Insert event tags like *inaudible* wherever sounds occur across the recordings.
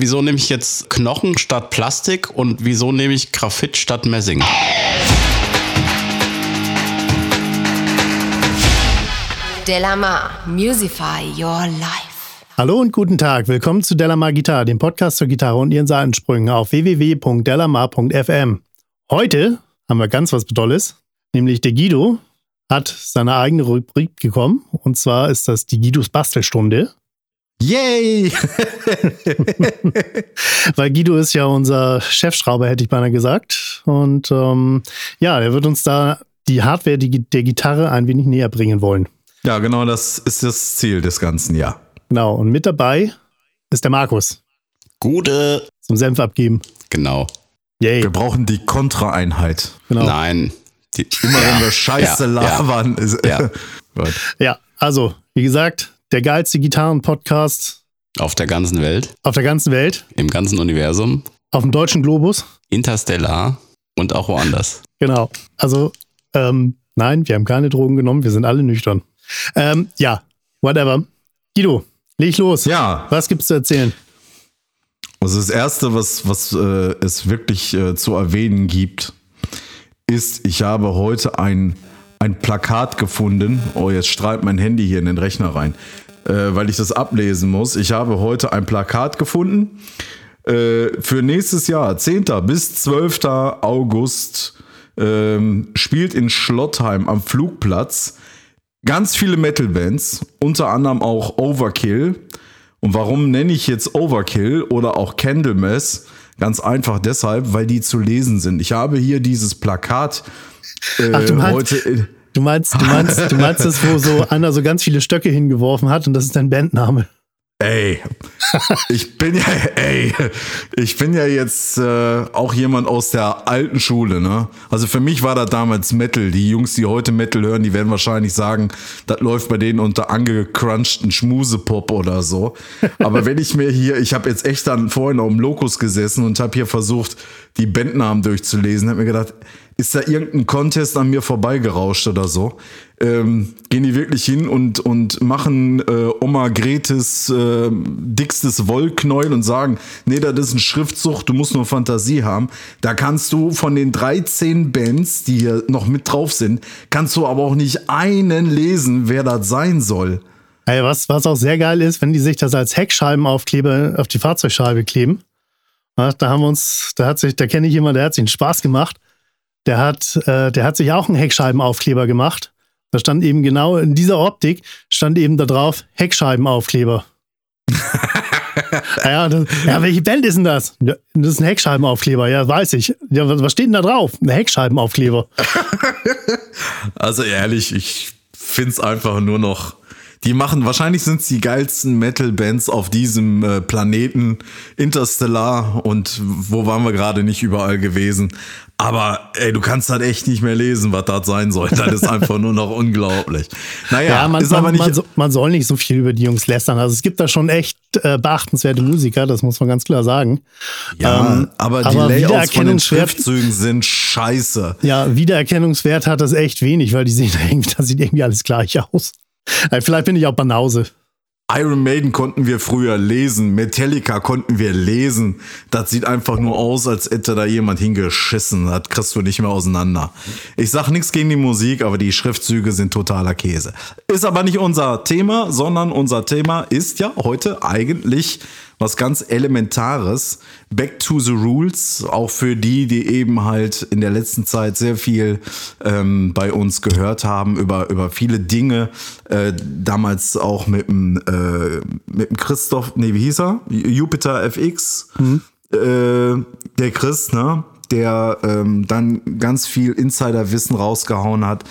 wieso nehme ich jetzt Knochen statt Plastik und wieso nehme ich Graphit statt Messing? Delamar, Musify Your Life. Hallo und guten Tag. Willkommen zu Delamar Gitarre, dem Podcast zur Gitarre und ihren Seitensprüngen auf www.delamar.fm. Heute haben wir ganz was Tolles, nämlich der Guido hat seine eigene Rubrik bekommen und zwar ist das die Guidos Bastelstunde. Yay! *laughs* Weil Guido ist ja unser Chefschrauber, hätte ich beinahe gesagt. Und ähm, ja, er wird uns da die Hardware die, der Gitarre ein wenig näher bringen wollen. Ja, genau, das ist das Ziel des Ganzen, ja. Genau, und mit dabei ist der Markus. Gute. Zum Senf abgeben. Genau. Yay. Wir brauchen die Kontraeinheit. Genau. Nein. Die, Immer ja. wenn wir Scheiße ja. labern. Ja. *laughs* ja, also, wie gesagt, der geilste Gitarren-Podcast. Auf der ganzen Welt. Auf der ganzen Welt. Im ganzen Universum. Auf dem deutschen Globus. Interstellar und auch woanders. Genau. Also, ähm, nein, wir haben keine Drogen genommen, wir sind alle nüchtern. Ähm, ja, whatever. Guido, leg los. Ja. Was gibt's zu erzählen? Also das Erste, was, was äh, es wirklich äh, zu erwähnen gibt, ist, ich habe heute ein, ein Plakat gefunden. Oh, jetzt strahlt mein Handy hier in den Rechner rein, weil ich das ablesen muss. Ich habe heute ein Plakat gefunden äh, für nächstes Jahr, 10. bis 12. August, ähm, spielt in Schlottheim am Flugplatz ganz viele Metal-Bands, unter anderem auch Overkill. Und warum nenne ich jetzt Overkill oder auch Candlemass? Ganz einfach deshalb, weil die zu lesen sind. Ich habe hier dieses Plakat äh, Ach, heute. Du meinst, du meinst, du meinst das, wo so *laughs* einer so ganz viele Stöcke hingeworfen hat und das ist dein Bandname. Ey, ich bin ja, ey, ich bin ja jetzt äh, auch jemand aus der alten Schule, ne? Also für mich war das damals Metal. Die Jungs, die heute Metal hören, die werden wahrscheinlich sagen, das läuft bei denen unter angecrunchten Schmusepop oder so. Aber wenn ich mir hier, ich habe jetzt echt dann vorhin auf dem Lokus gesessen und habe hier versucht, die Bandnamen durchzulesen, habe mir gedacht, ist da irgendein Contest an mir vorbeigerauscht oder so? Ähm, gehen die wirklich hin und, und machen äh, Oma Gretes äh, dickstes Wollknäuel und sagen, nee, das ist ein Schriftsucht, du musst nur Fantasie haben. Da kannst du von den 13 Bands, die hier noch mit drauf sind, kannst du aber auch nicht einen lesen, wer das sein soll. Ey, was, was auch sehr geil ist, wenn die sich das als Heckscheibenaufkleber auf die Fahrzeugscheibe kleben. da haben wir uns, da hat sich, da kenne ich jemanden, der hat sich einen Spaß gemacht der hat, äh, der hat sich auch einen Heckscheibenaufkleber gemacht. Da stand eben genau in dieser Optik, stand eben da drauf Heckscheibenaufkleber. *laughs* ja, das, ja, welche Band ist denn das? Ja, das ist ein Heckscheibenaufkleber, ja, weiß ich. Ja, was, was steht denn da drauf? Ein Heckscheibenaufkleber. *laughs* also ehrlich, ich finde es einfach nur noch die machen, wahrscheinlich sind es die geilsten Metal-Bands auf diesem äh, Planeten Interstellar und wo waren wir gerade nicht überall gewesen. Aber ey, du kannst halt echt nicht mehr lesen, was das sein soll. Das ist einfach nur noch unglaublich. Naja, ja, man, ist man, aber nicht. Man, so, man, soll nicht so viel über die Jungs lästern. Also es gibt da schon echt äh, beachtenswerte Musiker, das muss man ganz klar sagen. Ja, ähm, aber die aber Layouts von den Schriftzügen sind scheiße. Ja, Wiedererkennungswert hat das echt wenig, weil die sehen *laughs* irgendwie, das sieht irgendwie alles gleich aus. Vielleicht bin ich auch Banause. Iron Maiden konnten wir früher lesen, Metallica konnten wir lesen. Das sieht einfach nur aus, als hätte da jemand hingeschissen. Das kriegst du nicht mehr auseinander. Ich sag nichts gegen die Musik, aber die Schriftzüge sind totaler Käse. Ist aber nicht unser Thema, sondern unser Thema ist ja heute eigentlich was ganz Elementares. Back to the Rules, auch für die, die eben halt in der letzten Zeit sehr viel ähm, bei uns gehört haben über, über viele Dinge. Äh, damals auch mit dem, äh, mit dem Christoph, nee, wie hieß er? Jupiter FX. Mhm. Äh, der Chris, ne? Der ähm, dann ganz viel Insiderwissen rausgehauen hat.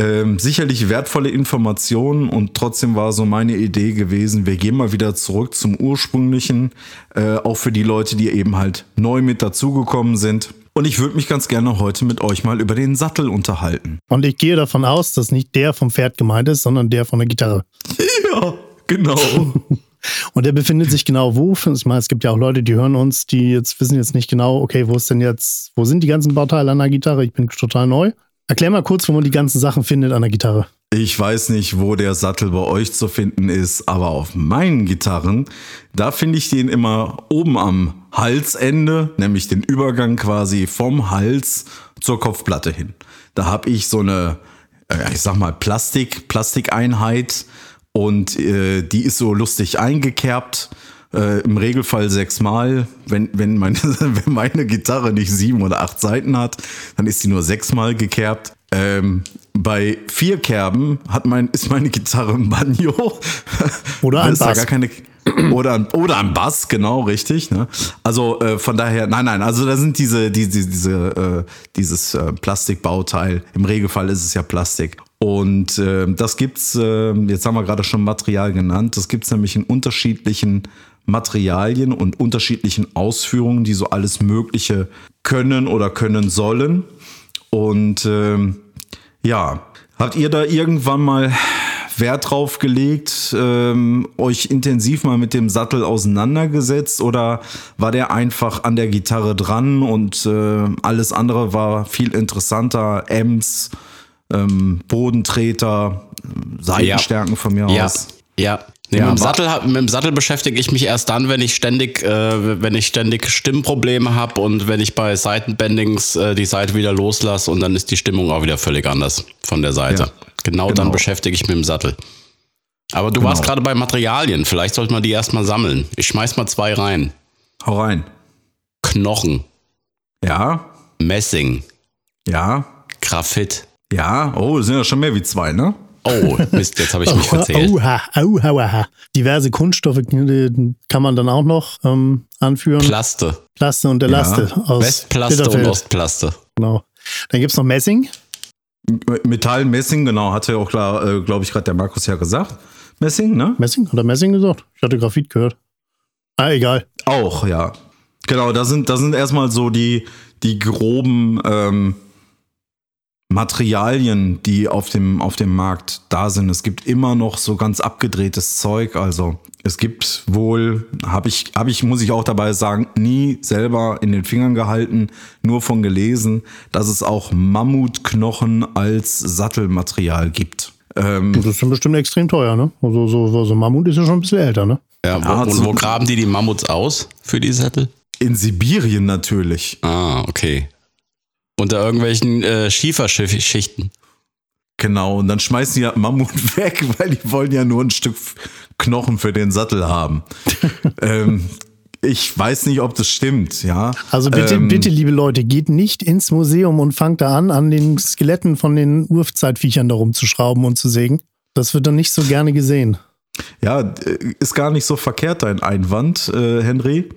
Ähm, sicherlich wertvolle Informationen und trotzdem war so meine Idee gewesen, wir gehen mal wieder zurück zum ursprünglichen, äh, auch für die Leute, die eben halt neu mit dazugekommen sind. Und ich würde mich ganz gerne heute mit euch mal über den Sattel unterhalten. Und ich gehe davon aus, dass nicht der vom Pferd gemeint ist, sondern der von der Gitarre. *laughs* Ja, genau. *laughs* Und der befindet sich genau wo? Ich meine, es gibt ja auch Leute, die hören uns, die jetzt wissen jetzt nicht genau, okay, wo ist denn jetzt, wo sind die ganzen Bauteile an der Gitarre? Ich bin total neu. Erklär mal kurz, wo man die ganzen Sachen findet an der Gitarre. Ich weiß nicht, wo der Sattel bei euch zu finden ist, aber auf meinen Gitarren, da finde ich den immer oben am Halsende, nämlich den Übergang quasi vom Hals zur Kopfplatte hin. Da habe ich so eine, äh, ich sag mal, Plastik, Plastikeinheit und äh, die ist so lustig eingekerbt. Äh, Im Regelfall sechsmal. Wenn, wenn, meine, *laughs* wenn meine Gitarre nicht sieben oder acht Seiten hat, dann ist sie nur sechsmal gekerbt. Ähm, bei vier Kerben hat mein, ist meine Gitarre ein Banjo. *laughs* Oder ein Bass. Gar keine, oder, ein- oder ein Bass, genau, richtig. Ne? Also äh, von daher, nein, nein, also da sind diese, die, die, diese, äh, dieses äh, Plastikbauteil. Im Regelfall ist es ja Plastik. Und äh, das gibt's, äh, jetzt haben wir gerade schon Material genannt, das gibt's nämlich in unterschiedlichen Materialien und unterschiedlichen Ausführungen, die so alles Mögliche können oder können sollen. Und ähm, ja, habt ihr da irgendwann mal Wert drauf gelegt, ähm, euch intensiv mal mit dem Sattel auseinandergesetzt oder war der einfach an der Gitarre dran und äh, alles andere war viel interessanter? Ems, ähm, Bodentreter, Seitenstärken von mir Ja, aus. ja. Ja, mit, dem Sattel, mit dem Sattel beschäftige ich mich erst dann, wenn ich ständig, äh, wenn ich ständig Stimmprobleme habe und wenn ich bei Seitenbendings äh, die Seite wieder loslasse und dann ist die Stimmung auch wieder völlig anders von der Seite. Ja, genau, genau. dann beschäftige ich mich mit dem Sattel. Aber du warst gerade bei Materialien. Vielleicht sollte man die erstmal sammeln. Ich schmeiß mal zwei rein. Hau rein. Knochen, Ja, Messing, ja, Graphit. ja. Oh, das sind ja schon mehr wie zwei, ne? Oh, Mist, jetzt habe ich mich verzählt. Auha, auha, auha. Diverse Kunststoffe kann man dann auch noch ähm, anführen. Plaste. Plaste und Elaste aus Westplaste und Bitterfeld. Ostplaste. Genau. Dann gibt's noch Messing. Metall, Messing, genau, hatte ja auch, äh, glaube ich, gerade der Markus ja gesagt. Messing, ne? Messing? Hat er Messing gesagt? Ich hatte Graphit gehört. Ah, egal. Auch, ja. Genau, da sind, da sind erstmal so die, die groben ähm, Materialien, die auf dem, auf dem Markt da sind. Es gibt immer noch so ganz abgedrehtes Zeug. Also es gibt wohl, habe ich, hab ich, muss ich auch dabei sagen, nie selber in den Fingern gehalten, nur von gelesen, dass es auch Mammutknochen als Sattelmaterial gibt. Ähm, Das ist dann bestimmt extrem teuer, ne? Also so, so, Mammut ist ja schon ein bisschen älter, ne? Ja, wo, wo, wo graben die die Mammuts aus für die Sättel? in Sibirien natürlich. Ah, okay. Unter irgendwelchen äh, Schieferschichten. Genau, und dann schmeißen die ja Mammut *laughs* weg, weil die wollen ja nur ein Stück Knochen für den Sattel haben. *laughs* ähm, ich weiß nicht, ob das stimmt, ja. Also bitte, ähm, bitte, liebe Leute, geht nicht ins Museum und fangt da an, an den Skeletten von den Urzeitviechern da rumzuschrauben und zu sägen. Das wird dann nicht so gerne gesehen. Ja, äh, ist gar nicht so verkehrt dein Einwand, äh, Henry.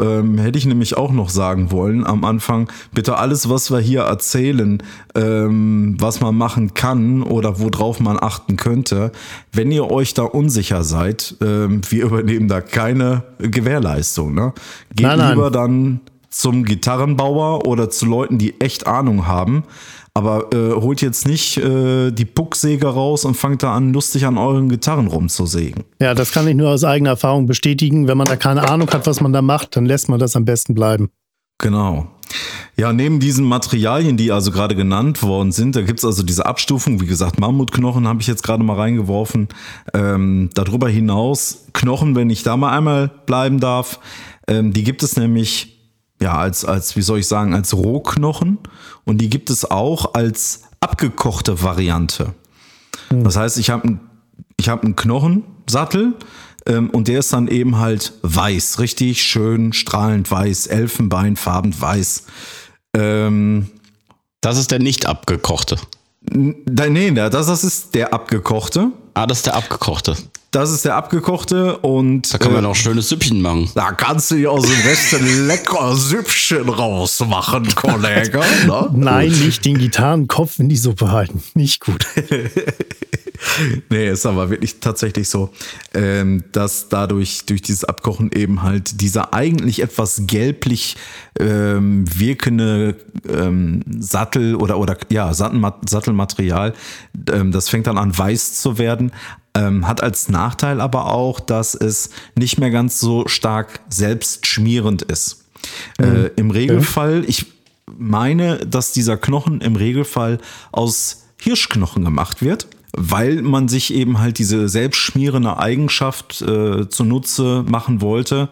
Ähm, hätte ich nämlich auch noch sagen wollen am Anfang, bitte alles, was wir hier erzählen, ähm, was man machen kann oder worauf man achten könnte, wenn ihr euch da unsicher seid, ähm, wir übernehmen da keine Gewährleistung. Ne? Geht Nein, nein. lieber dann zum Gitarrenbauer oder zu Leuten, die echt Ahnung haben. Aber äh, holt jetzt nicht äh, die Pucksäge raus und fangt da an, lustig an euren Gitarren rumzusägen. Ja, das kann ich nur aus eigener Erfahrung bestätigen. Wenn man da keine Ahnung hat, was man da macht, dann lässt man das am besten bleiben. Genau. Ja, neben diesen Materialien, die also gerade genannt worden sind, da gibt's also diese Abstufung, wie gesagt, Mammutknochen habe ich jetzt gerade mal reingeworfen. Ähm, darüber hinaus Knochen, wenn ich da mal einmal bleiben darf, ähm, die gibt es nämlich ja als, als, wie soll ich sagen, als Rohknochen und die gibt es auch als abgekochte Variante. Das heißt, ich habe ich hab einen Knochensattel ähm, und der ist dann eben halt weiß, richtig schön strahlend weiß, Elfenbeinfarben weiß. Ähm, Das ist der nicht abgekochte. nee, da- das, das ist der abgekochte. Ah, das ist der abgekochte. Das ist der abgekochte und Da kann man äh, noch schönes Süppchen machen. da kannst du dir aus dem Westen *laughs* lecker Süppchen rausmachen, Kollege. *laughs* Ne? Nein, nicht den Gitarrenkopf in die Suppe halten. Nicht gut. *laughs* Nee, ist aber wirklich tatsächlich so, ähm, dass dadurch, durch dieses Abkochen eben halt dieser eigentlich etwas gelblich ähm, wirkende ähm, Sattel oder, oder ja, Sattelma- Sattelmaterial, ähm, das fängt dann an weiß zu werden, ähm, hat als Nachteil aber auch, dass es nicht mehr ganz so stark selbstschmierend ist. Äh, Im Regelfall, ich meine, dass dieser Knochen im Regelfall aus Hirschknochen gemacht wird. weil man sich eben halt diese selbstschmierende Eigenschaft äh, zunutze machen wollte,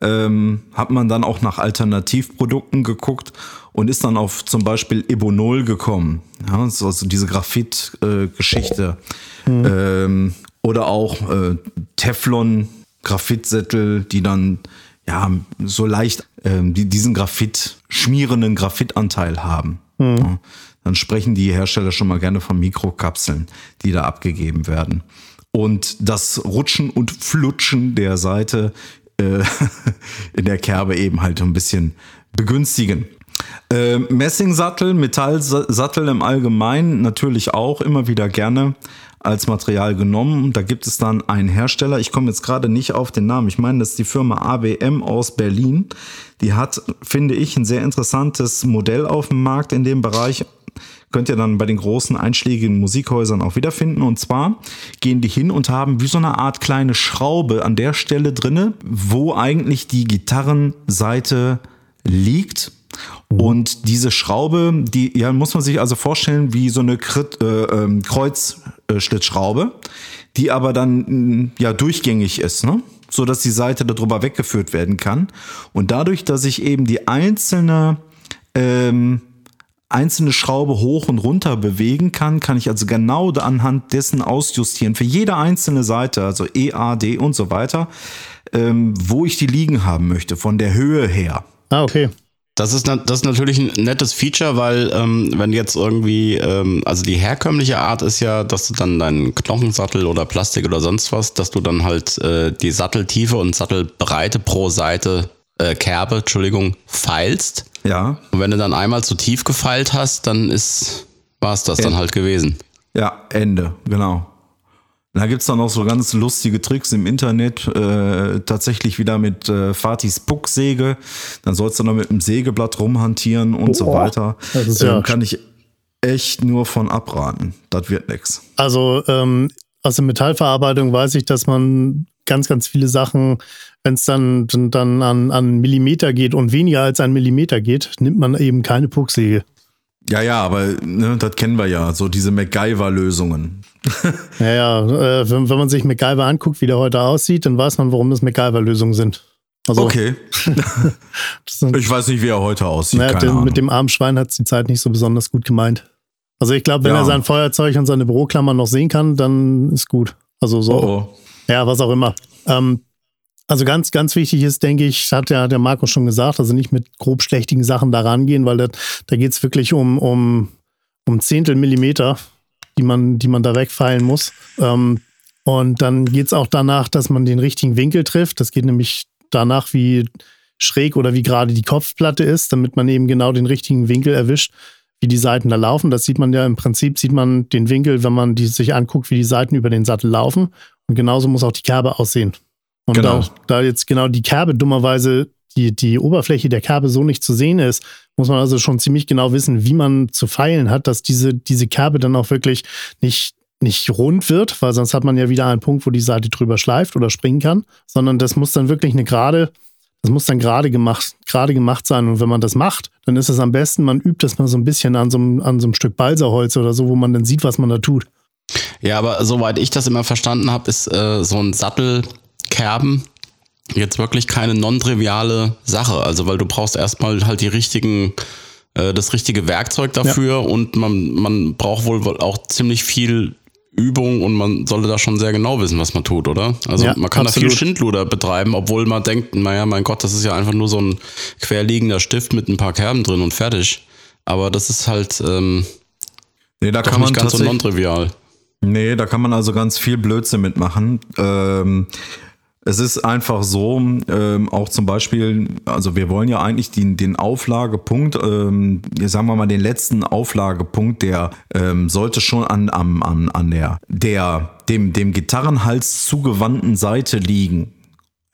ähm, hat man dann auch nach Alternativprodukten geguckt und ist dann auf zum Beispiel Ebonol gekommen. Ja, also diese Graphit-Geschichte. Äh, mhm. ähm, oder auch äh, Teflon, Graphitsättel, die dann ja so leicht ähm, die, diesen Graphit, schmierenden Graphitanteil haben. Mhm. Ja, dann sprechen die Hersteller schon mal gerne von Mikrokapseln, die da abgegeben werden. Und das Rutschen und Flutschen der Seite äh, *laughs* in der Kerbe eben halt ein bisschen begünstigen. Äh, Messingsattel, Metallsattel im Allgemeinen natürlich auch immer wieder gerne als Material genommen. Da gibt es dann einen Hersteller, ich komme jetzt gerade nicht auf den Namen, ich meine, das ist die Firma ABM aus Berlin. Die hat, finde ich, ein sehr interessantes Modell auf dem Markt in dem Bereich. Könnt ihr dann bei den großen einschlägigen Musikhäusern auch wiederfinden. Und zwar gehen die hin und haben wie so eine Art kleine Schraube an der Stelle drinne, wo eigentlich die Gitarrenseite liegt. Und diese Schraube, die ja, muss man sich also vorstellen wie so eine Krit, äh, äh, Kreuzschlitzschraube, die aber dann mm, ja durchgängig ist, ne? so dass die Seite darüber weggeführt werden kann. Und dadurch, dass ich eben die einzelne ähm, einzelne Schraube hoch und runter bewegen kann, kann ich also genau anhand dessen ausjustieren für jede einzelne Seite, also E, A, D und so weiter, ähm, wo ich die liegen haben möchte, von der Höhe her. Ah, okay. Das ist, das ist natürlich ein nettes Feature, weil ähm, wenn jetzt irgendwie, ähm, also die herkömmliche Art ist ja, dass du dann deinen Knochensattel oder Plastik oder sonst was, dass du dann halt äh, die Satteltiefe und Sattelbreite pro Seite, äh, Kerbe, Entschuldigung, feilst. Ja. Und wenn du dann einmal zu tief gefeilt hast, dann ist, war es das Ende. dann halt gewesen. Ja, Ende, genau. Da gibt's dann auch so ganz lustige Tricks im Internet, äh, tatsächlich wieder mit äh, Fatis Pucksäge. Dann sollst du noch mit einem Sägeblatt rumhantieren und oh, so weiter. Das ist ja ähm, kann ich echt nur von abraten. Das wird nix. Also ähm, aus der Metallverarbeitung weiß ich, dass man ganz, ganz viele Sachen, wenn es dann, dann an, an Millimeter geht und weniger als ein Millimeter geht, nimmt man eben keine Pucksäge. Ja, ja, aber ne, das kennen wir ja, so diese MacGyver-Lösungen. *laughs* ja, ja, äh, wenn, wenn, man sich MacGyver anguckt, wie der heute aussieht, dann weiß man, warum das MacGyver-Lösungen sind. Also, okay. *laughs* sind, ich weiß nicht, wie er heute aussieht. Naja, den, mit dem armen Schwein hat es die Zeit nicht so besonders gut gemeint. Also ich glaube, wenn ja. er sein Feuerzeug und seine Büroklammern noch sehen kann, dann ist gut. Also so. Oh, oh. Ja, was auch immer. Ähm, also ganz, ganz wichtig ist, denke ich, hat ja der Marco schon gesagt, also nicht mit grob schlechtigen Sachen da rangehen, weil das, da geht es wirklich um, um, um Zehntel Millimeter, die man, die man da wegfeilen muss. Ähm, und dann geht es auch danach, dass man den richtigen Winkel trifft. Das geht nämlich danach, wie schräg oder wie gerade die Kopfplatte ist, damit man eben genau den richtigen Winkel erwischt, wie die Seiten da laufen. Das sieht man ja im Prinzip, sieht man den Winkel, wenn man die, sich anguckt, wie die Seiten über den Sattel laufen. Und genauso muss auch die Kerbe aussehen. Und genau. da, da jetzt genau die Kerbe dummerweise, die, die Oberfläche der Kerbe so nicht zu sehen ist, muss man also schon ziemlich genau wissen, wie man zu feilen hat, dass diese, diese Kerbe dann auch wirklich nicht, nicht rund wird, weil sonst hat man ja wieder einen Punkt, wo die Seite drüber schleift oder springen kann, sondern das muss dann wirklich eine gerade, das muss dann gerade gemacht, gerade gemacht sein. Und wenn man das macht, dann ist es am besten, man übt das mal so ein bisschen an so einem, an so einem Stück Balsaholz oder so, wo man dann sieht, was man da tut. Ja, aber soweit ich das immer verstanden habe, ist äh, so ein Sattel Kerben jetzt wirklich keine non-triviale Sache. Also, weil du brauchst erstmal halt die richtigen, äh, das richtige Werkzeug dafür ja. und man, man braucht wohl auch ziemlich viel Übung und man sollte da schon sehr genau wissen, was man tut, oder? Also ja, man kann absolut. da viel Schindluder betreiben, obwohl man denkt, naja, mein Gott, das ist ja einfach nur so ein querliegender Stift mit ein paar Kerben drin und fertig. Aber das ist halt ähm, nee, da kann man nicht ganz so non-trivial. Nee, da kann man also ganz viel Blödsinn mitmachen. Ähm, es ist einfach so, ähm, auch zum Beispiel, also wir wollen ja eigentlich den, den Auflagepunkt, ähm, sagen wir mal den letzten Auflagepunkt, der ähm, sollte schon an, an, an, an der, der dem, dem Gitarrenhals zugewandten Seite liegen.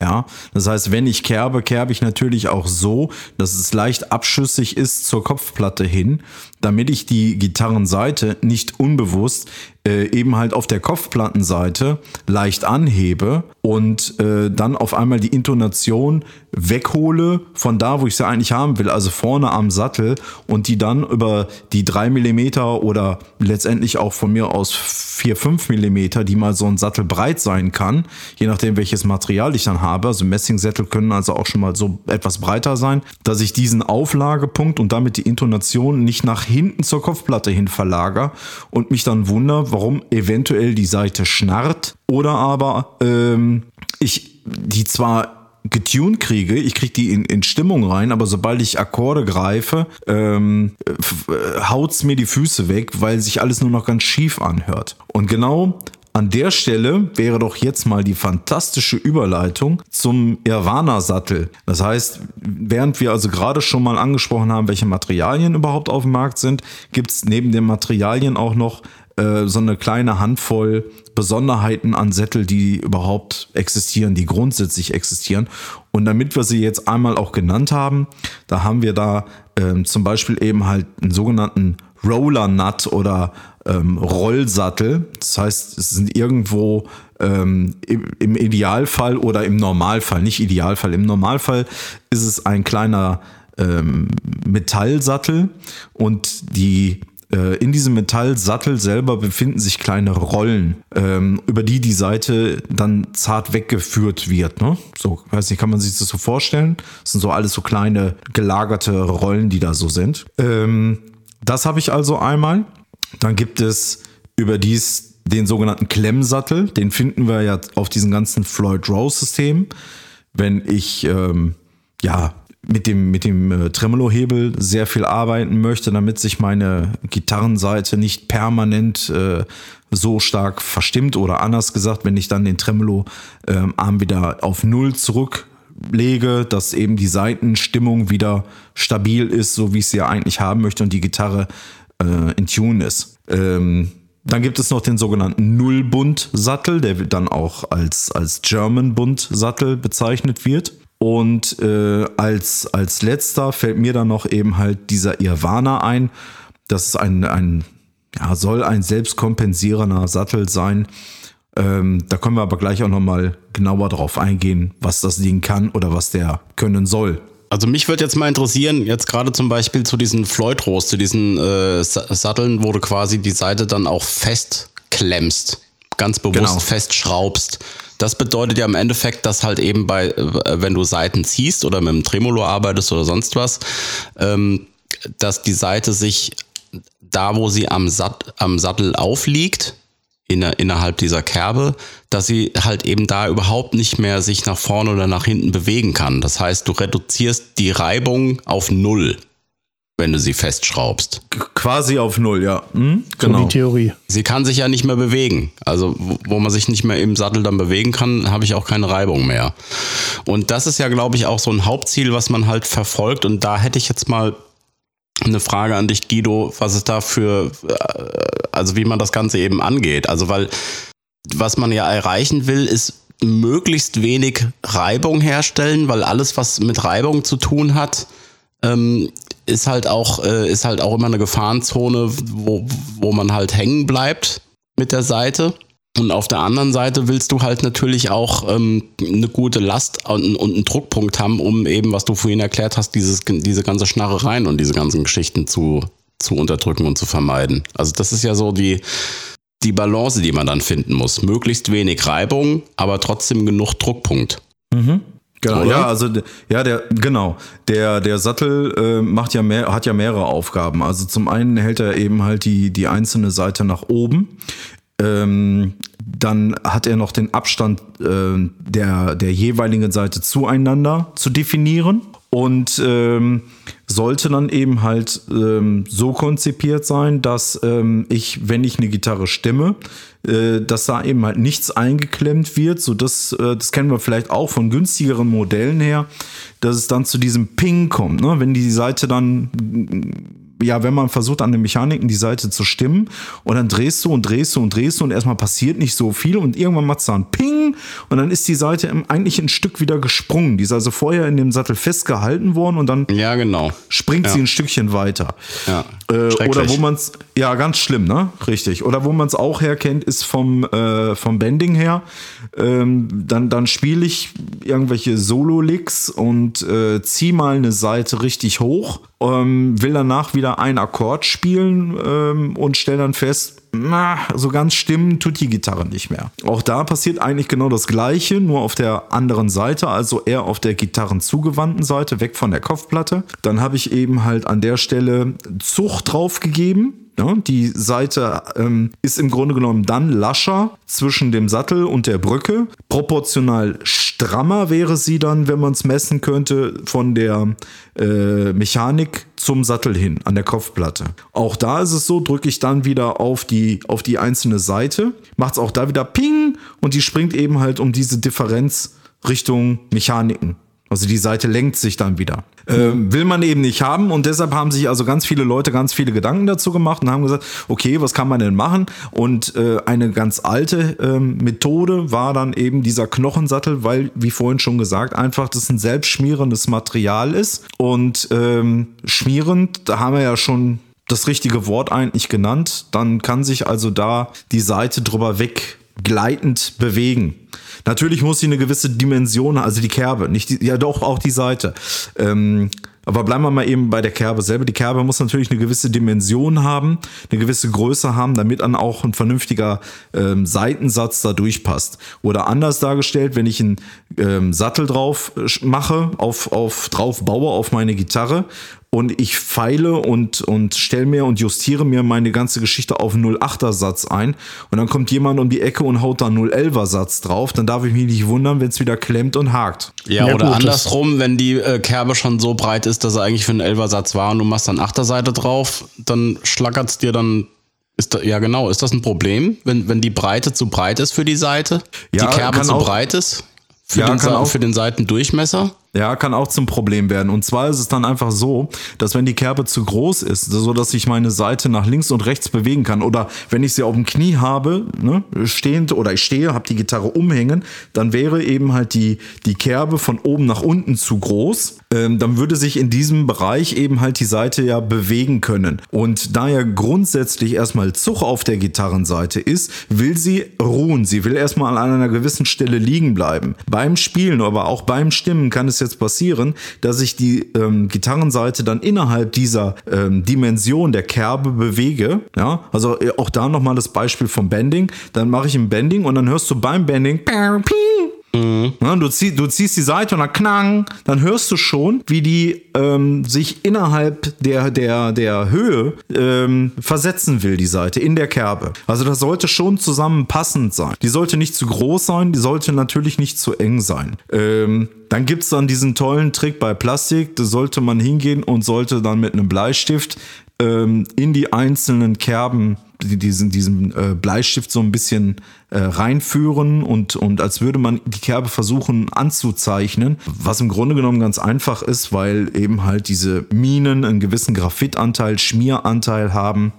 Ja, das heißt, wenn ich kerbe, kerbe ich natürlich auch so, dass es leicht abschüssig ist zur Kopfplatte hin, damit ich die Gitarrenseite nicht unbewusst äh, eben halt auf der Kopfplattenseite leicht anhebe und äh, dann auf einmal die Intonation weghole von da, wo ich sie eigentlich haben will, also vorne am Sattel und die dann über die drei Millimeter oder letztendlich auch von mir aus vier fünf Millimeter, die mal so ein Sattel breit sein kann, je nachdem welches Material ich dann habe, also Messingsättel können also auch schon mal so etwas breiter sein, dass ich diesen Auflagepunkt und damit die Intonation nicht nach hinten zur Kopfplatte hin verlager und mich dann wundere, warum eventuell die Seite schnarrt oder aber ähm, ich die zwar getuned kriege, ich kriege die in, in Stimmung rein, aber sobald ich Akkorde greife, ähm, äh, haut's mir die Füße weg, weil sich alles nur noch ganz schief anhört. Und genau an der Stelle wäre doch jetzt mal die fantastische Überleitung zum Irvana-Sattel. Das heißt, während wir also gerade schon mal angesprochen haben, welche Materialien überhaupt auf dem Markt sind, gibt's neben den Materialien auch noch äh, so eine kleine Handvoll Besonderheiten an Sättel, die überhaupt existieren, die grundsätzlich existieren. Und damit wir sie jetzt einmal auch genannt haben, da haben wir da ähm, zum Beispiel eben halt einen sogenannten Roller Nut oder ähm, Rollsattel. Das heißt, es sind irgendwo ähm, im, Idealfall oder im Normalfall, nicht Idealfall, im Normalfall ist es ein kleiner ähm, Metallsattel und die äh, in diesem Metallsattel selber befinden sich kleine Rollen, ähm, über die die Seite dann zart weggeführt wird. Ne? So, weiß nicht, kann man sich das so vorstellen? Das sind so alles so kleine gelagerte Rollen, die da so sind. Ähm, das habe ich also einmal. Dann gibt es überdies den sogenannten Klemmsattel. Den finden wir ja auf diesen ganzen Floyd Rose System. Wenn ich ähm, ja mit dem, mit dem äh, Tremolo-Hebel sehr viel arbeiten möchte, damit sich meine Gitarrenseite nicht permanent äh, so stark verstimmt oder anders gesagt, wenn ich dann den Tremolo-Arm ähm, wieder auf Null zurücklege, dass eben die Seitenstimmung wieder stabil ist, so wie ich sie ja eigentlich haben möchte und die Gitarre äh, in Tune ist. Ähm, dann gibt es noch den sogenannten Nullbund-Sattel, der dann auch als, als German-Bund-Sattel bezeichnet wird. Und äh, als, als letzter fällt mir dann noch eben halt dieser Irvana ein. Das ist ein, ein ja, soll ein selbstkompensierender Sattel sein. Ähm, da können wir aber gleich auch nochmal genauer drauf eingehen, was das Ding kann oder was der können soll. Also mich würde jetzt mal interessieren, jetzt gerade zum Beispiel zu diesen Floyd Rose, zu diesen äh, Satteln, wo du quasi die Seite dann auch festklemmst, ganz bewusst genau. festschraubst. Das bedeutet ja im Endeffekt, dass halt eben bei, äh, wenn du Seiten ziehst oder mit dem Tremolo arbeitest oder sonst was, ähm, dass die Seite sich da, wo sie am, Sat am Sattel aufliegt, in, innerhalb dieser Kerbe, dass sie halt eben da überhaupt nicht mehr sich nach vorne oder nach hinten bewegen kann. Das heißt, du reduzierst die Reibung auf Null wenn du sie festschraubst. Quasi auf Null, ja. Hm? Genau. So die Theorie. Sie kann sich ja nicht mehr bewegen. Also, wo man sich nicht mehr im Sattel dann bewegen kann, habe ich auch keine Reibung mehr. Und das ist ja, glaube ich, auch so ein Hauptziel, was man halt verfolgt. Und da hätte ich jetzt mal eine Frage an dich, Guido, was es da für, äh, also wie man das Ganze eben angeht. Also, weil was man ja erreichen will, ist möglichst wenig Reibung herstellen, weil alles, was mit Reibung zu tun hat, ähm, ist halt auch, äh, ist halt auch immer eine Gefahrenzone, wo, wo man halt hängen bleibt mit der Seite. Und auf der anderen Seite willst du halt natürlich auch ähm, eine gute Last und, und, einen Druckpunkt haben, um eben, was du vorhin erklärt hast, dieses, diese ganze Schnarrereien und diese ganzen Geschichten zu, zu unterdrücken und zu vermeiden. Also das ist ja so die, die Balance, die man dann finden muss. Möglichst wenig Reibung, aber trotzdem genug Druckpunkt. Mhm. Genau, Oder? ja, also ja, der genau, der der Sattel äh, macht ja mehr, hat ja mehrere Aufgaben. Also zum einen hält er eben halt die die einzelne Seite nach oben. Ähm, dann hat er noch den Abstand äh, der der jeweiligen Seite zueinander zu definieren und ähm, sollte dann eben halt ähm, so konzipiert sein, dass ähm, ich, wenn ich eine Gitarre stimme, äh, dass da eben halt nichts eingeklemmt wird. So das, äh, das kennen wir vielleicht auch von günstigeren Modellen her, dass es dann zu diesem Ping kommt, ne? wenn die Seite dann ja, wenn man versucht an den Mechaniken die Seite zu stimmen und dann drehst du und drehst du und drehst du und erstmal passiert nicht so viel und irgendwann macht es dann Ping und dann ist die Seite eigentlich ein Stück wieder gesprungen. Die ist also vorher in dem Sattel festgehalten worden und dann ja, genau. springt ja. sie ein Stückchen weiter. Ja. Äh, oder wo man es, ja, ganz schlimm, ne? Richtig. Oder wo man es auch herkennt, ist vom, äh, vom Bending her. Ähm, dann dann spiele ich irgendwelche Solo-Licks und äh, ziehe mal eine Seite richtig hoch, ähm, will danach wieder einen Akkord spielen ähm, und stelle dann fest, na, so ganz stimmen tut die Gitarre nicht mehr. Auch da passiert eigentlich genau das Gleiche, nur auf der anderen Seite, also eher auf der gitarrenzugewandten Seite, weg von der Kopfplatte. Dann habe ich eben halt an der Stelle Zucht draufgegeben. Ja, die Seite ähm, ist im Grunde genommen dann lascher zwischen dem Sattel und der Brücke. Proportional strammer wäre sie dann, wenn man es messen könnte, von der äh, Mechanik zum Sattel hin, an der Kopfplatte. Auch da ist es so, drücke ich dann wieder auf die, auf die einzelne Seite, macht es auch da wieder Ping und die springt eben halt um diese Differenz Richtung Mechaniken. Also die Seite lenkt sich dann wieder. Ähm, will man eben nicht haben und deshalb haben sich also ganz viele Leute ganz viele Gedanken dazu gemacht und haben gesagt, okay, was kann man denn machen? Und äh, eine ganz alte ähm, Methode war dann eben dieser Knochensattel, weil, wie vorhin schon gesagt, einfach das ein selbstschmierendes Material ist. Und ähm, schmierend, da haben wir ja schon das richtige Wort eigentlich genannt, dann kann sich also da die Seite drüber weg gleitend bewegen. Natürlich muss sie eine gewisse Dimension, also die Kerbe, nicht die, ja doch auch die Seite. Ähm, aber bleiben wir mal eben bei der Kerbe selber. Die Kerbe muss natürlich eine gewisse Dimension haben, eine gewisse Größe haben, damit dann auch ein vernünftiger ähm, Seitensatz da durchpasst. Oder anders dargestellt, wenn ich einen ähm, Sattel drauf äh, mache, auf, auf drauf baue auf meine Gitarre und ich feile und, und stelle mir und justiere mir meine ganze Geschichte auf 0,8er Satz ein und dann kommt jemand um die Ecke und haut da 0,11er Satz drauf, dann darf ich mich nicht wundern, wenn es wieder klemmt und hakt. Ja, Ja, oder gut, andersrum, wenn die äh, Kerbe schon so breit ist, dass er eigentlich für einen Elfersatz war und du machst dann Achterseite drauf, dann schlackert's dir dann. Ist da, ja, genau. Ist das ein Problem, wenn, wenn die Breite zu breit ist für die Seite? Ja, die Kerbe zu auch- breit ist? Für, Ja, den, kann Sa- auch- für den Seitendurchmesser? Ja, kann auch zum Problem werden. Und zwar ist es dann einfach so, dass wenn die Kerbe zu groß ist, so dass ich meine Seite nach links und rechts bewegen kann, oder wenn ich sie auf dem Knie habe, ne, stehend oder ich stehe, habe die Gitarre umhängen, dann wäre eben halt die, die Kerbe von oben nach unten zu groß. Ähm, dann würde sich in diesem Bereich eben halt die Seite ja bewegen können. Und da ja grundsätzlich erstmal Zug auf der Gitarrenseite ist, will sie ruhen. Sie will erstmal an einer gewissen Stelle liegen bleiben. Beim Spielen, aber auch beim Stimmen kann es jetzt passieren, dass ich die ähm, Gitarrenseite dann innerhalb dieser ähm, Dimension der Kerbe bewege. Ja, also äh, auch da nochmal das Beispiel vom Bending. Dann mache ich ein Bending und dann hörst du beim Bending ja, du, zieh, du ziehst die Seite und dann knang, dann hörst du schon, wie die ähm, sich innerhalb der, der, der Höhe ähm, versetzen will, die Seite, in der Kerbe. Also das sollte schon zusammenpassend sein. Die sollte nicht zu groß sein, die sollte natürlich nicht zu eng sein. Ähm, dann gibt's dann diesen tollen Trick bei Plastik, da sollte man hingehen und sollte dann mit einem Bleistift ähm, in die einzelnen Kerben diesen, diesen äh, Bleistift so ein bisschen äh, reinführen und, und als würde man die Kerbe versuchen anzuzeichnen, was im Grunde genommen ganz einfach ist, weil eben halt diese Minen einen gewissen Graphitanteil, Schmieranteil haben,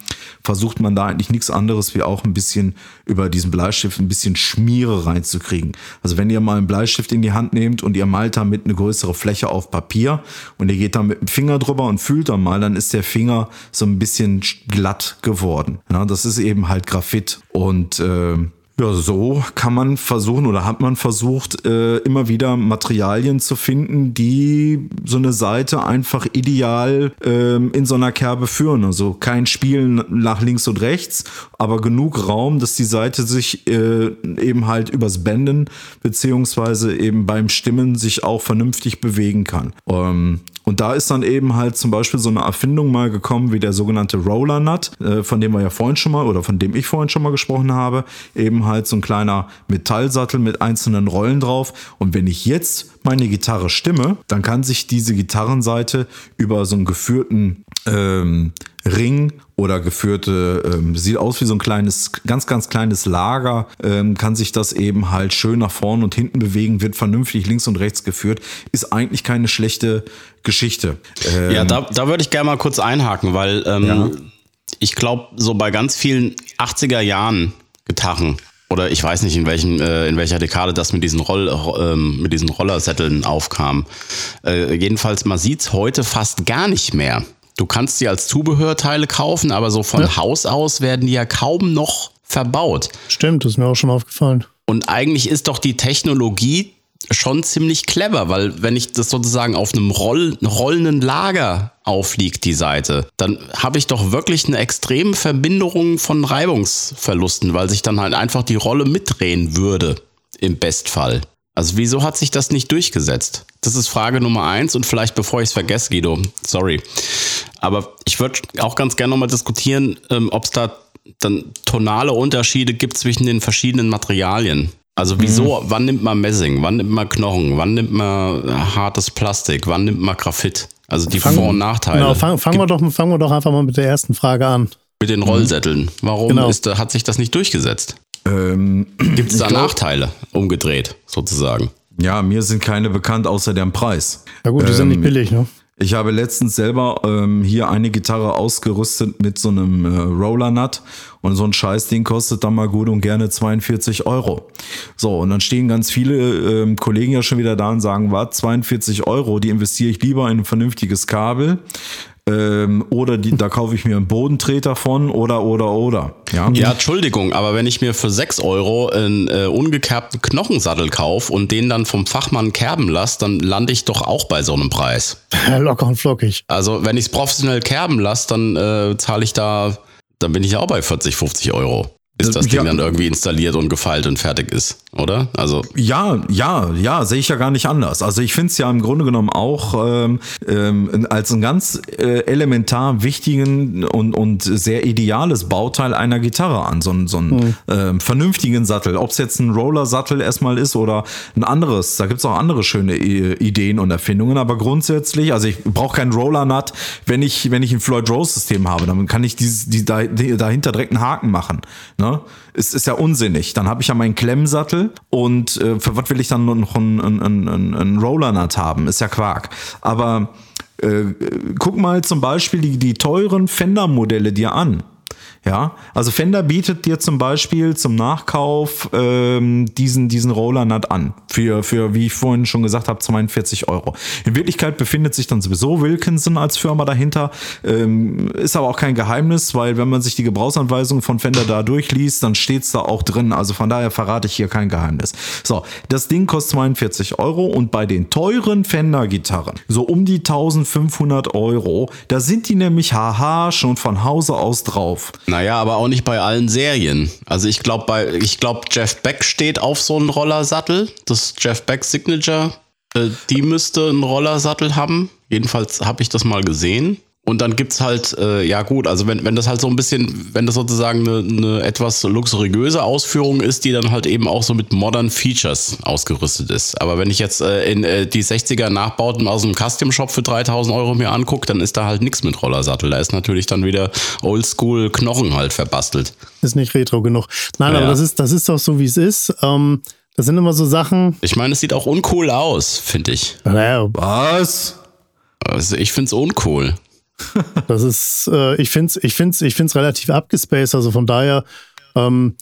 versucht man da eigentlich nichts anderes wie auch ein bisschen über diesen Bleistift ein bisschen Schmiere reinzukriegen. Also wenn ihr mal einen Bleistift in die Hand nehmt und ihr malt damit eine größere Fläche auf Papier und ihr geht dann mit dem Finger drüber und fühlt dann mal, dann ist der Finger so ein bisschen glatt geworden. Das ist eben halt Graphit und äh, ja, so kann man versuchen oder hat man versucht, äh, immer wieder Materialien zu finden, die so eine Seite einfach ideal ähm, in so einer Kerbe führen. Also kein Spielen nach links und rechts, aber genug Raum, dass die Seite sich äh, eben halt übers Bänden beziehungsweise eben beim Stimmen sich auch vernünftig bewegen kann. Ähm, und da ist dann eben halt zum Beispiel so eine Erfindung mal gekommen wie der sogenannte Roller Nut, äh, von dem wir ja vorhin schon mal oder von dem ich vorhin schon mal gesprochen habe. Eben halt so ein kleiner Metallsattel mit einzelnen Rollen drauf. Und wenn ich jetzt meine Gitarre stimme, dann kann sich diese Gitarrenseite über so einen geführten ähm, Ring oder geführte, ähm, sieht aus wie so ein kleines, ganz, ganz kleines Lager, ähm, kann sich das eben halt schön nach vorn und hinten bewegen, wird vernünftig links und rechts geführt, ist eigentlich keine schlechte Geschichte. Ähm, Ja, da, da würde ich gerne mal kurz einhaken, weil ähm, Ja. ich glaube, so bei ganz vielen 80er Jahren Gitarren oder ich weiß nicht, in, welchem, äh, in welcher Dekade das mit diesen, Roll, ähm, mit diesen Rollersätteln aufkam. Äh, jedenfalls, man sieht's heute fast gar nicht mehr. Du kannst sie als Zubehörteile kaufen, aber so von Ja. Haus aus werden die ja kaum noch verbaut. Stimmt, das ist mir auch schon aufgefallen. Und eigentlich ist doch die Technologie schon ziemlich clever, weil wenn ich das sozusagen auf einem Roll, rollenden Lager aufliegt, die Seite, dann habe ich doch wirklich eine extreme Verbinderung von Reibungsverlusten, weil sich dann halt einfach die Rolle mitdrehen würde, im Bestfall. Also wieso hat sich das nicht durchgesetzt? Das ist Frage Nummer eins und vielleicht bevor ich es vergesse, Guido, sorry. Aber ich würde auch ganz gerne nochmal diskutieren, ähm, ob es da dann tonale Unterschiede gibt zwischen den verschiedenen Materialien. Also wieso, wann nimmt man Messing, wann nimmt man Knochen, wann nimmt man äh, hartes Plastik, wann nimmt man Graphit? Also die Fang- Vor- und Nachteile Genau, fangen fang wir, doch, fangen wir doch einfach mal mit der ersten Frage an. mit den Rollsätteln. Warum Genau. ist, hat sich das nicht durchgesetzt? Ähm, Gibt es da glaub- Nachteile, umgedreht sozusagen? Ja, mir sind keine bekannt, außer deren Preis. Ja gut, die sind nicht Ähm, billig, ne? Ich habe letztens selber ähm, hier eine Gitarre ausgerüstet mit so einem äh, Roller-Nut und so ein Scheißding kostet dann mal gut und gerne 42 Euro. So, und dann stehen ganz viele ähm, Kollegen ja schon wieder da und sagen, was, 42 Euro, die investiere ich lieber in ein vernünftiges Kabel ähm, oder die, da kaufe ich mir einen Bodentreter von oder, oder, oder. Ja, Ja, Entschuldigung, aber wenn ich mir für 6 Euro einen äh, ungekerbten Knochensattel kaufe und den dann vom Fachmann kerben lasse, dann lande ich doch auch bei so einem Preis. *laughs* Locker und flockig. Also wenn ich es professionell kerben lasse, dann äh, zahle ich da, dann bin ich ja auch bei 40, 50 Euro. Bis das Ding Ja. dann irgendwie installiert und gefeilt und fertig ist, oder? Also Ja, ja, ja, sehe ich ja gar nicht anders. Also ich finde es ja im Grunde genommen auch ähm, ähm, als ein ganz äh, elementar wichtigen und, und sehr ideales Bauteil einer Gitarre an. So, einen- so einen ähm, vernünftigen Sattel. Ob es jetzt ein Roller-Sattel erstmal ist oder ein anderes. Da gibt es auch andere schöne I Ideen und Erfindungen. Aber grundsätzlich, also ich brauche keinen Roller-Nut, wenn ich, wenn ich ein Floyd Rose-System habe. Dann kann ich dieses, die, da, die, dahinter direkt einen Haken machen. Ne? Es ist ja unsinnig. Dann habe ich ja meinen Klemmsattel und äh, für was will ich dann noch einen, einen, einen, einen Roller-Nut haben? Ist ja Quark. Aber äh, guck mal zum Beispiel die, die teuren Fender-Modelle dir an. Ja, also Fender bietet dir zum Beispiel zum Nachkauf ähm, diesen, diesen Roller-Nut an. Für, für, wie ich vorhin schon gesagt habe, 42 Euro. In Wirklichkeit befindet sich dann sowieso Wilkinson als Firma dahinter. Ähm, ist aber auch kein Geheimnis, weil wenn man sich die Gebrauchsanweisung von Fender da durchliest, dann steht's da auch drin. Also von daher verrate ich hier kein Geheimnis. So, das Ding kostet 42 Euro und bei den teuren Fender-Gitarren, so um die 1500 Euro, da sind die nämlich haha schon von Hause aus drauf. Naja, aber auch nicht bei allen Serien. Also ich glaube, bei ich glaube, Jeff Beck steht auf so einen Rollersattel. Das Jeff Beck Signature, äh, die müsste einen Rollersattel haben. Jedenfalls habe ich das mal gesehen. Und dann gibt's halt, äh, ja gut, also wenn, wenn das halt so ein bisschen, wenn das sozusagen eine, eine etwas luxuriöse Ausführung ist, die dann halt eben auch so mit modern Features ausgerüstet ist. Aber wenn ich jetzt äh, in äh, die 60er Nachbauten aus dem Custom Shop für 3000 Euro mir angucke, dann ist da halt nichts mit Rollersattel. Da ist natürlich dann wieder Oldschool Knochen halt verbastelt. Ist nicht retro genug. Nein, Ja. aber das ist, das ist doch so, wie es ist. Ähm, das sind immer so Sachen. Ich meine, es sieht auch uncool aus, finde ich. Naja, Was? Also ich finde es uncool. Das ist, äh, ich finde es ich find's, ich find's relativ abgespaced. Also von daher, ähm,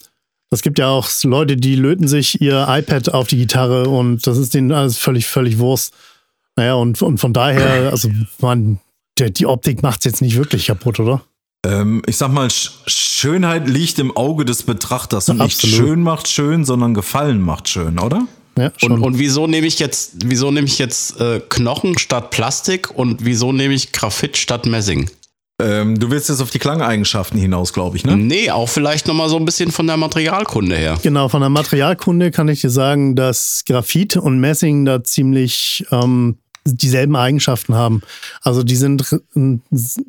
es gibt ja auch Leute, die löten sich ihr iPad auf die Gitarre und das ist denen alles völlig, völlig Wurst. Naja, und, und von daher, also man, der, die Optik macht es jetzt nicht wirklich kaputt, oder? Ähm, ich sag mal, Sch Schönheit liegt im Auge des Betrachters. Und Ja, nicht absolut. schön macht schön, sondern gefallen macht schön, oder? Ja, schon. Und, und wieso nehme ich jetzt, wieso nehme ich jetzt äh, Knochen statt Plastik und wieso nehme ich Graphit statt Messing? Ähm, du willst jetzt auf die Klangeigenschaften hinaus, glaube ich, ne? Nee, auch vielleicht nochmal so ein bisschen von der Materialkunde her. Genau, von der Materialkunde kann ich dir sagen, dass Graphit und Messing da ziemlich ähm, dieselben Eigenschaften haben. Also die sind